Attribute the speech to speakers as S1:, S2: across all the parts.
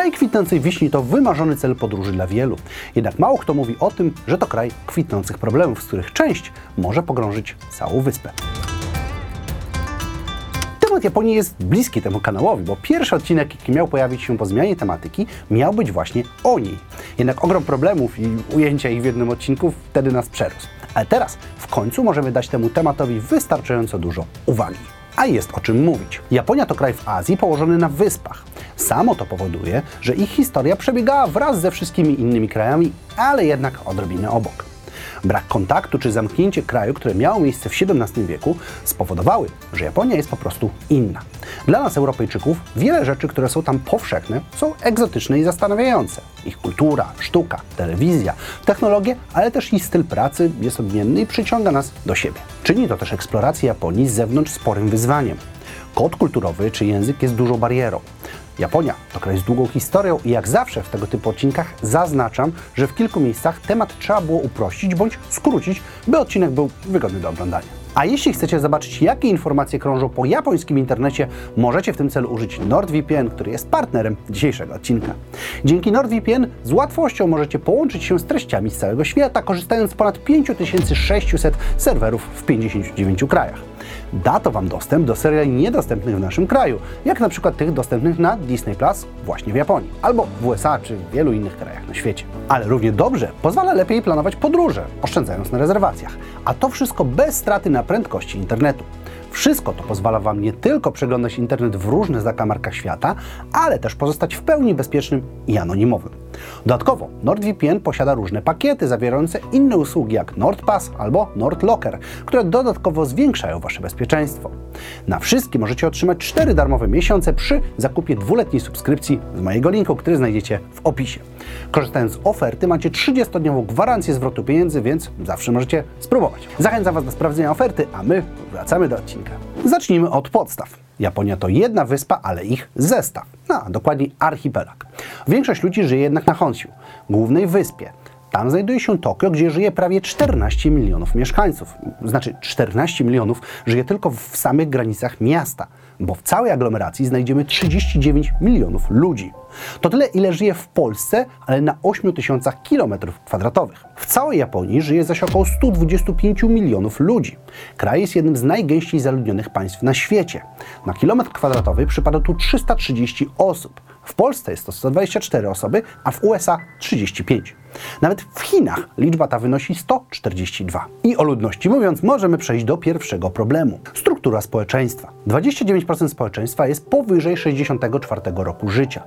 S1: Kraj kwitnącej wiśni to wymarzony cel podróży dla wielu. Jednak mało kto mówi o tym, że to kraj kwitnących problemów, z których część może pogrążyć całą wyspę. Temat Japonii jest bliski temu kanałowi, bo pierwszy odcinek, jaki miał pojawić się po zmianie tematyki, miał być właśnie o niej. Jednak ogrom problemów i ujęcia ich w jednym odcinku wtedy nas przerósł. Ale teraz w końcu możemy dać temu tematowi wystarczająco dużo uwagi. A jest o czym mówić. Japonia to kraj w Azji położony na wyspach. Samo to powoduje, że ich historia przebiegała wraz ze wszystkimi innymi krajami, ale jednak odrobinę obok. Brak kontaktu czy zamknięcie kraju, które miało miejsce w XVII wieku, spowodowały, że Japonia jest po prostu inna. Dla nas, Europejczyków, wiele rzeczy, które są tam powszechne, są egzotyczne i zastanawiające. Ich kultura, sztuka, telewizja, technologie, ale też ich styl pracy jest odmienny i przyciąga nas do siebie. Czyni to też eksplorację Japonii z zewnątrz sporym wyzwaniem. Kod kulturowy czy język jest dużą barierą. Japonia to kraj z długą historią i jak zawsze w tego typu odcinkach zaznaczam, że w kilku miejscach temat trzeba było uprościć bądź skrócić, by odcinek był wygodny do oglądania. A jeśli chcecie zobaczyć, jakie informacje krążą po japońskim internecie, możecie w tym celu użyć NordVPN, który jest partnerem dzisiejszego odcinka. Dzięki NordVPN z łatwością możecie połączyć się z treściami z całego świata, korzystając z ponad 5600 serwerów w 59 krajach. Da to Wam dostęp do seriali niedostępnych w naszym kraju, jak na przykład tych dostępnych na Disney Plus właśnie w Japonii, albo w USA czy w wielu innych krajach na świecie. Ale równie dobrze pozwala lepiej planować podróże, oszczędzając na rezerwacjach, a to wszystko bez straty na prędkości internetu. Wszystko to pozwala Wam nie tylko przeglądać internet w różnych zakamarkach świata, ale też pozostać w pełni bezpiecznym i anonimowym. Dodatkowo NordVPN posiada różne pakiety zawierające inne usługi jak NordPass albo NordLocker, które dodatkowo zwiększają Wasze bezpieczeństwo. Na wszystkie możecie otrzymać 4 darmowe miesiące przy zakupie dwuletniej subskrypcji z mojego linku, który znajdziecie w opisie. Korzystając z oferty macie 30-dniową gwarancję zwrotu pieniędzy, więc zawsze możecie spróbować. Zachęcam Was do sprawdzenia oferty, a my wracamy do odcinka. Zacznijmy od podstaw. Japonia to jedna wyspa, ale ich zestaw. No, a dokładniej archipelag. Większość ludzi żyje jednak na Honshu, głównej wyspie. Tam znajduje się Tokio, gdzie żyje prawie 14 milionów mieszkańców. Znaczy 14 milionów żyje tylko w samych granicach miasta, bo w całej aglomeracji znajdziemy 39 milionów ludzi. To tyle, ile żyje w Polsce, ale na 8 tysiącach kilometrów kwadratowych. W całej Japonii żyje zaś około 125 milionów ludzi. Kraj jest jednym z najgęściej zaludnionych państw na świecie. Na kilometr kwadratowy przypada tu 330 osób. W Polsce jest to 124 osoby, a w USA 35. Nawet w Chinach liczba ta wynosi 142. I o ludności mówiąc, możemy przejść do pierwszego problemu. Struktura społeczeństwa. 29% społeczeństwa jest powyżej 64 roku życia.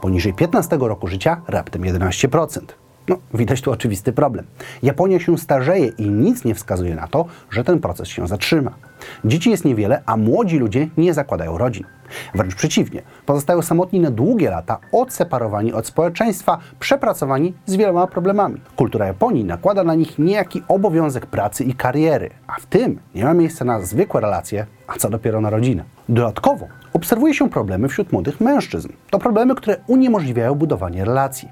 S1: Poniżej 15 roku życia raptem 11%. No, widać tu oczywisty problem. Japonia się starzeje i nic nie wskazuje na to, że ten proces się zatrzyma. Dzieci jest niewiele, a młodzi ludzie nie zakładają rodzin. Wręcz przeciwnie, pozostają samotni na długie lata, odseparowani od społeczeństwa, przepracowani z wieloma problemami. Kultura Japonii nakłada na nich niejaki obowiązek pracy i kariery, a w tym nie ma miejsca na zwykłe relacje, a co dopiero na rodzinę. Dodatkowo obserwuje się problemy wśród młodych mężczyzn. To problemy, które uniemożliwiają budowanie relacji.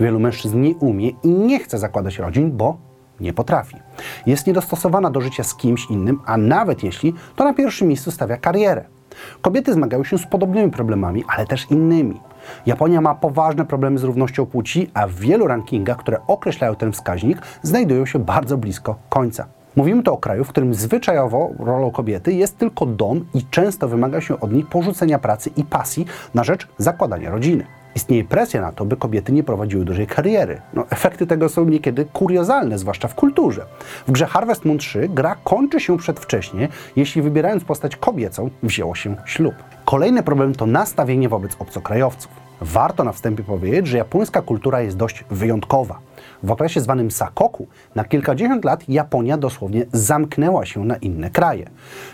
S1: Wielu mężczyzn nie umie i nie chce zakładać rodzin, bo nie potrafi. Jest niedostosowana do życia z kimś innym, a nawet jeśli, to na pierwszym miejscu stawia karierę. Kobiety zmagają się z podobnymi problemami, ale też innymi. Japonia ma poważne problemy z równością płci, a w wielu rankingach, które określają ten wskaźnik, znajdują się bardzo blisko końca. Mówimy tu o kraju, w którym zwyczajowo rolą kobiety jest tylko dom i często wymaga się od niej porzucenia pracy i pasji na rzecz zakładania rodziny. Istnieje presja na to, by kobiety nie prowadziły dużej kariery. No, efekty tego są niekiedy kuriozalne, zwłaszcza w kulturze. W grze Harvest Moon 3 gra kończy się przedwcześnie, jeśli wybierając postać kobiecą wzięło się ślub. Kolejny problem to nastawienie wobec obcokrajowców. Warto na wstępie powiedzieć, że japońska kultura jest dość wyjątkowa. W okresie zwanym Sakoku na kilkadziesiąt lat Japonia dosłownie zamknęła się na inne kraje.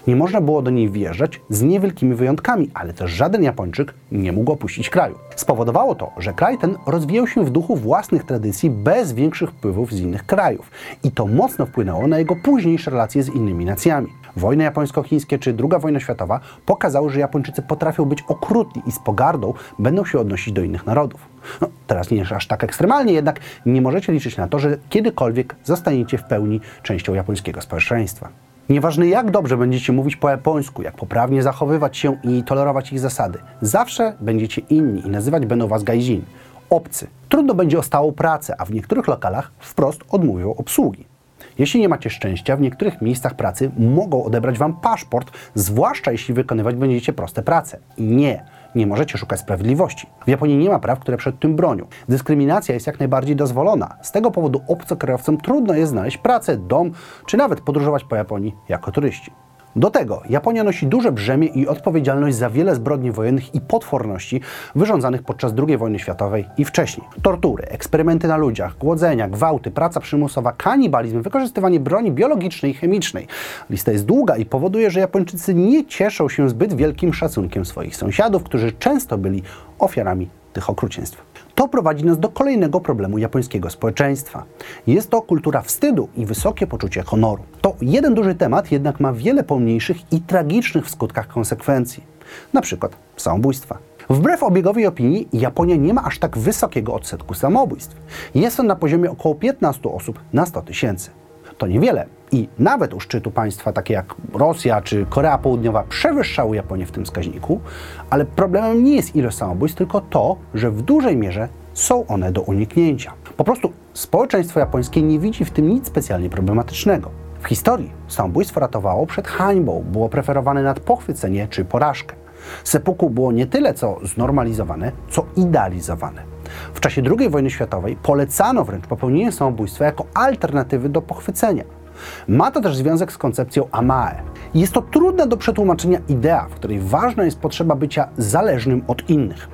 S1: Nie można było do niej wjeżdżać z niewielkimi wyjątkami, ale też żaden Japończyk nie mógł opuścić kraju. Spowodowało to, że kraj ten rozwijał się w duchu własnych tradycji bez większych wpływów z innych krajów i to mocno wpłynęło na jego późniejsze relacje z innymi nacjami. Wojny japońsko-chińskie czy II wojna światowa pokazały, że Japończycy potrafią być okrutni i z pogardą będą się odnosić do innych narodów. No, teraz nie jest aż tak ekstremalnie, jednak nie możecie liczyć na to, że kiedykolwiek zostaniecie w pełni częścią japońskiego społeczeństwa. Nieważne jak dobrze będziecie mówić po japońsku, jak poprawnie zachowywać się i tolerować ich zasady, zawsze będziecie inni i nazywać będą was gaijin, obcy. Trudno będzie o stałą pracę, a w niektórych lokalach wprost odmówią obsługi. Jeśli nie macie szczęścia, w niektórych miejscach pracy mogą odebrać wam paszport, zwłaszcza jeśli wykonywać będziecie proste prace. Nie, nie możecie szukać sprawiedliwości. W Japonii nie ma praw, które przed tym bronią. Dyskryminacja jest jak najbardziej dozwolona. Z tego powodu obcokrajowcom trudno jest znaleźć pracę, dom, czy nawet podróżować po Japonii jako turyści. Do tego Japonia nosi duże brzemię i odpowiedzialność za wiele zbrodni wojennych i potworności wyrządzanych podczas II wojny światowej i wcześniej. Tortury, eksperymenty na ludziach, głodzenia, gwałty, praca przymusowa, kanibalizm, wykorzystywanie broni biologicznej i chemicznej. Lista jest długa i powoduje, że Japończycy nie cieszą się zbyt wielkim szacunkiem swoich sąsiadów, którzy często byli ofiarami tych okrucieństw. To prowadzi nas do kolejnego problemu japońskiego społeczeństwa. Jest to kultura wstydu i wysokie poczucie honoru. To jeden duży temat, jednak ma wiele pomniejszych i tragicznych w skutkach konsekwencji. Na przykład samobójstwa. Wbrew obiegowej opinii, Japonia nie ma aż tak wysokiego odsetku samobójstw. Jest on na poziomie około 15 osób na 100 tysięcy. To niewiele i nawet u szczytu państwa takie jak Rosja czy Korea Południowa przewyższały Japonię w tym wskaźniku, ale problemem nie jest ilość samobójstw, tylko to, że w dużej mierze są one do uniknięcia. Po prostu społeczeństwo japońskie nie widzi w tym nic specjalnie problematycznego. W historii samobójstwo ratowało przed hańbą, było preferowane nad pochwycenie czy porażkę. Sepuku było nie tyle co znormalizowane, co idealizowane. W czasie II wojny światowej polecano wręcz popełnienie samobójstwa jako alternatywy do pochwycenia. Ma to też związek z koncepcją Amae. Jest to trudna do przetłumaczenia idea, w której ważna jest potrzeba bycia zależnym od innych.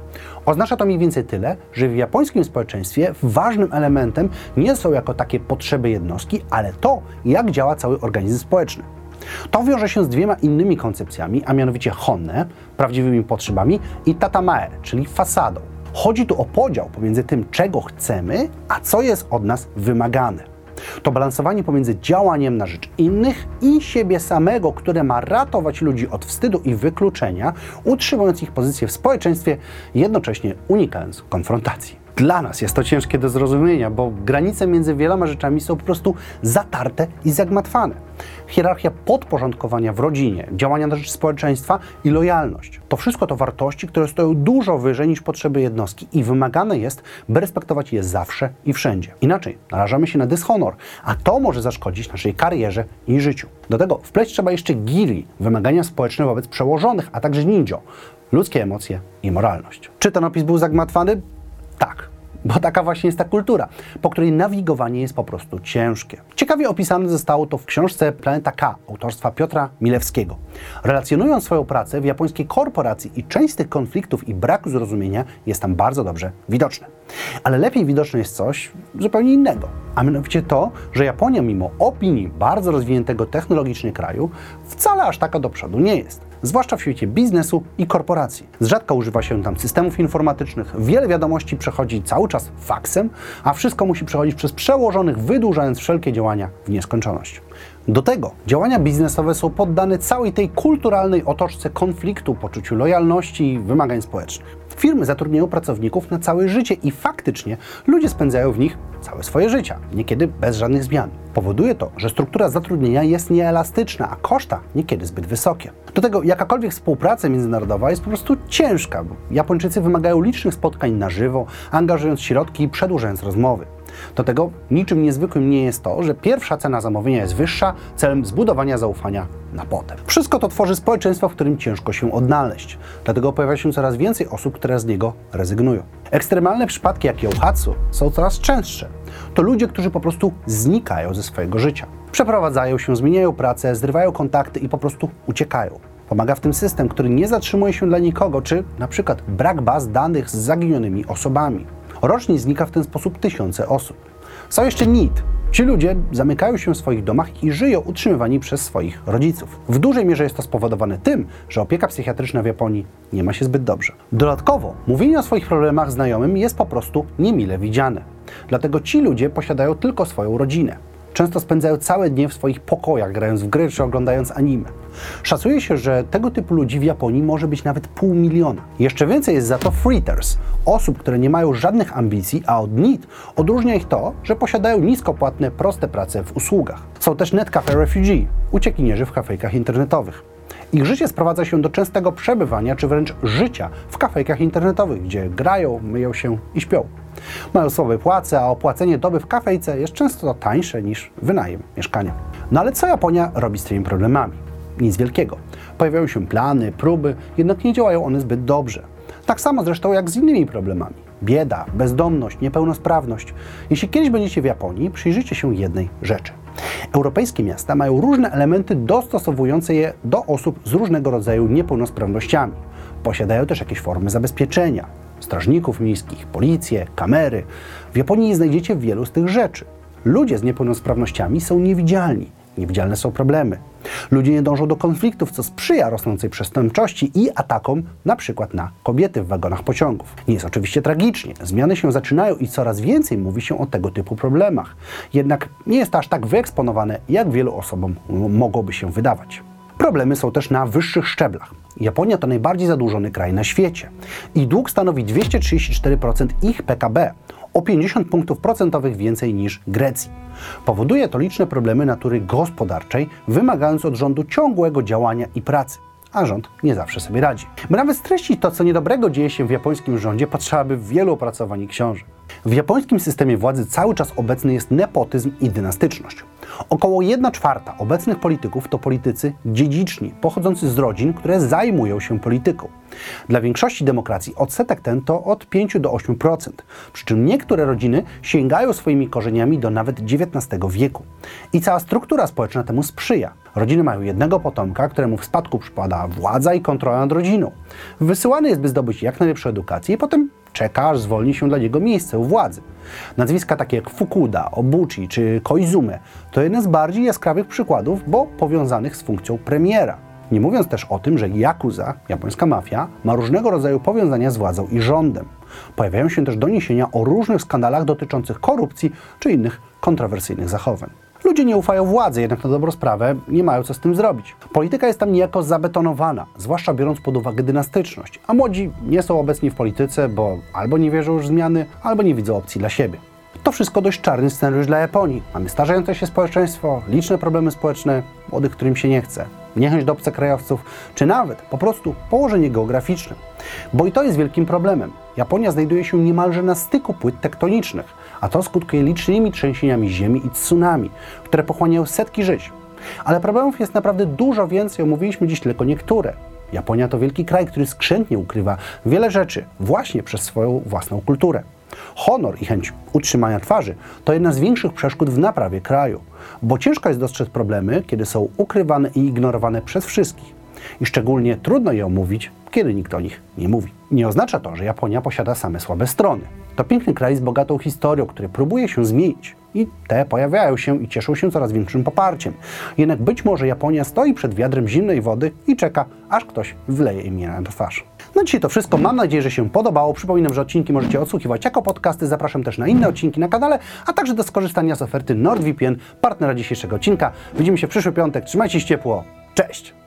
S1: Oznacza to mniej więcej tyle, że w japońskim społeczeństwie ważnym elementem nie są jako takie potrzeby jednostki, ale to, jak działa cały organizm społeczny. To wiąże się z dwiema innymi koncepcjami, a mianowicie honne, prawdziwymi potrzebami, i tatamae, czyli fasadą. Chodzi tu o podział pomiędzy tym, czego chcemy, a co jest od nas wymagane. To balansowanie pomiędzy działaniem na rzecz innych i siebie samego, które ma ratować ludzi od wstydu i wykluczenia, utrzymując ich pozycję w społeczeństwie, jednocześnie unikając konfrontacji. Dla nas jest to ciężkie do zrozumienia, bo granice między wieloma rzeczami są po prostu zatarte i zagmatwane. Hierarchia podporządkowania w rodzinie, działania na rzecz społeczeństwa i lojalność. To wszystko to wartości, które stoją dużo wyżej niż potrzeby jednostki i wymagane jest, by respektować je zawsze i wszędzie. Inaczej narażamy się na dyshonor, a to może zaszkodzić naszej karierze i życiu. Do tego wpleść trzeba jeszcze giri, wymagania społeczne wobec przełożonych, a także ninjo, ludzkie emocje i moralność. Czy ten opis był zagmatwany? Tak, bo taka właśnie jest ta kultura, po której nawigowanie jest po prostu ciężkie. Ciekawie opisane zostało to w książce Planeta K autorstwa Piotra Milewskiego. Relacjonując swoją pracę w japońskiej korporacji i część z tych konfliktów i braku zrozumienia jest tam bardzo dobrze widoczne. Ale lepiej widoczne jest coś zupełnie innego, a mianowicie to, że Japonia mimo opinii bardzo rozwiniętego technologicznie kraju wcale aż taka do przodu nie jest zwłaszcza w świecie biznesu i korporacji. Z rzadka używa się tam systemów informatycznych, wiele wiadomości przechodzi cały czas faksem, a wszystko musi przechodzić przez przełożonych, wydłużając wszelkie działania w nieskończoność. Do tego działania biznesowe są poddane całej tej kulturalnej otoczce konfliktu, poczuciu lojalności i wymagań społecznych. Firmy zatrudniają pracowników na całe życie i faktycznie ludzie spędzają w nich całe swoje życia, niekiedy bez żadnych zmian. Powoduje to, że struktura zatrudnienia jest nieelastyczna, a koszta niekiedy zbyt wysokie. Do tego jakakolwiek współpraca międzynarodowa jest po prostu ciężka, bo Japończycy wymagają licznych spotkań na żywo, angażując środki i przedłużając rozmowy. Do tego niczym niezwykłym nie jest to, że pierwsza cena zamówienia jest wyższa celem zbudowania zaufania na potem. Wszystko to tworzy społeczeństwo, w którym ciężko się odnaleźć. Dlatego pojawia się coraz więcej osób, które z niego rezygnują. Ekstremalne przypadki jak Yohatsu są coraz częstsze. To ludzie, którzy po prostu znikają ze swojego życia. Przeprowadzają się, zmieniają pracę, zrywają kontakty i po prostu uciekają. Pomaga w tym system, który nie zatrzymuje się dla nikogo, czy na przykład brak baz danych z zaginionymi osobami. Rocznie znika w ten sposób tysiące osób. Są jeszcze NIT. Ci ludzie zamykają się w swoich domach i żyją utrzymywani przez swoich rodziców. W dużej mierze jest to spowodowane tym, że opieka psychiatryczna w Japonii nie ma się zbyt dobrze. Dodatkowo, mówienie o swoich problemach znajomym jest po prostu niemile widziane. Dlatego ci ludzie posiadają tylko swoją rodzinę. Często spędzają całe dnie w swoich pokojach, grając w gry czy oglądając anime. Szacuje się, że tego typu ludzi w Japonii może być nawet pół miliona. Jeszcze więcej jest za to freeters, osób, które nie mają żadnych ambicji, a od NIT odróżnia ich to, że posiadają niskopłatne, proste prace w usługach. Są też netcafe refugee, uciekinierzy w kafejkach internetowych. Ich życie sprowadza się do częstego przebywania, czy wręcz życia w kafejkach internetowych, gdzie grają, myją się i śpią. Mają słabe płace, a opłacenie doby w kafejce jest często tańsze niż wynajem mieszkania. No ale co Japonia robi z tymi problemami? Nic wielkiego. Pojawiają się plany, próby, jednak nie działają one zbyt dobrze. Tak samo zresztą jak z innymi problemami. Bieda, bezdomność, niepełnosprawność. Jeśli kiedyś będziecie w Japonii, przyjrzyjcie się jednej rzeczy. Europejskie miasta mają różne elementy dostosowujące je do osób z różnego rodzaju niepełnosprawnościami. Posiadają też jakieś formy zabezpieczenia, strażników miejskich, policję, kamery. W Japonii znajdziecie wielu z tych rzeczy. Ludzie z niepełnosprawnościami są niewidzialni. Niewidzialne są problemy. Ludzie nie dążą do konfliktów, co sprzyja rosnącej przestępczości i atakom na przykład na kobiety w wagonach pociągów. Nie jest oczywiście tragicznie. Zmiany się zaczynają i coraz więcej mówi się o tego typu problemach. Jednak nie jest to aż tak wyeksponowane, jak wielu osobom mogłoby się wydawać. Problemy są też na wyższych szczeblach. Japonia to najbardziej zadłużony kraj na świecie. Ich dług stanowi 234% ich PKB, o 50 punktów procentowych więcej niż Grecji. Powoduje to liczne problemy natury gospodarczej, wymagając od rządu ciągłego działania i pracy a rząd nie zawsze sobie radzi. By nawet streścić to, co niedobrego dzieje się w japońskim rządzie, potrzeba wielu opracowań i książek. W japońskim systemie władzy cały czas obecny jest nepotyzm i dynastyczność. Około 1 czwarta obecnych polityków to politycy dziedziczni, pochodzący z rodzin, które zajmują się polityką. Dla większości demokracji odsetek ten to od 5 do 8%, przy czym niektóre rodziny sięgają swoimi korzeniami do nawet XIX wieku. I cała struktura społeczna temu sprzyja. Rodziny mają jednego potomka, któremu w spadku przypada władza i kontrola nad rodziną. Wysyłany jest, by zdobyć jak najlepszą edukację i potem czeka, aż zwolni się dla niego miejsce u władzy. Nazwiska takie jak Fukuda, Obuchi czy Koizume to jeden z bardziej jaskrawych przykładów, bo powiązanych z funkcją premiera. Nie mówiąc też o tym, że Yakuza, japońska mafia, ma różnego rodzaju powiązania z władzą i rządem. Pojawiają się też doniesienia o różnych skandalach dotyczących korupcji czy innych kontrowersyjnych zachowań. Ludzie nie ufają władzy, jednak na dobrą sprawę nie mają co z tym zrobić. Polityka jest tam niejako zabetonowana, zwłaszcza biorąc pod uwagę dynastyczność, a młodzi nie są obecni w polityce, bo albo nie wierzą już w zmiany, albo nie widzą opcji dla siebie. To wszystko dość czarny scenariusz dla Japonii. Mamy starzejące się społeczeństwo, liczne problemy społeczne, młodych, którym się nie chce, niechęć do obcokrajowców, czy nawet po prostu położenie geograficzne. Bo i to jest wielkim problemem. Japonia znajduje się niemalże na styku płyt tektonicznych, a to skutkuje licznymi trzęsieniami ziemi i tsunami, które pochłaniają setki żyć. Ale problemów jest naprawdę dużo więcej, omówiliśmy dziś tylko niektóre. Japonia to wielki kraj, który skrzętnie ukrywa wiele rzeczy właśnie przez swoją własną kulturę. Honor i chęć utrzymania twarzy to jedna z większych przeszkód w naprawie kraju, bo ciężko jest dostrzec problemy, kiedy są ukrywane i ignorowane przez wszystkich. I szczególnie trudno je omówić, kiedy nikt o nich nie mówi. Nie oznacza to, że Japonia posiada same słabe strony. To piękny kraj z bogatą historią, który próbuje się zmienić. I te pojawiają się i cieszą się coraz większym poparciem. Jednak być może Japonia stoi przed wiadrem zimnej wody i czeka, aż ktoś wleje im na twarz. No dzisiaj to wszystko. Mam nadzieję, że się podobało. Przypominam, że odcinki możecie odsłuchiwać jako podcasty. Zapraszam też na inne odcinki na kanale, a także do skorzystania z oferty NordVPN, partnera dzisiejszego odcinka. Widzimy się w przyszły piątek. Trzymajcie się ciepło. Cześć!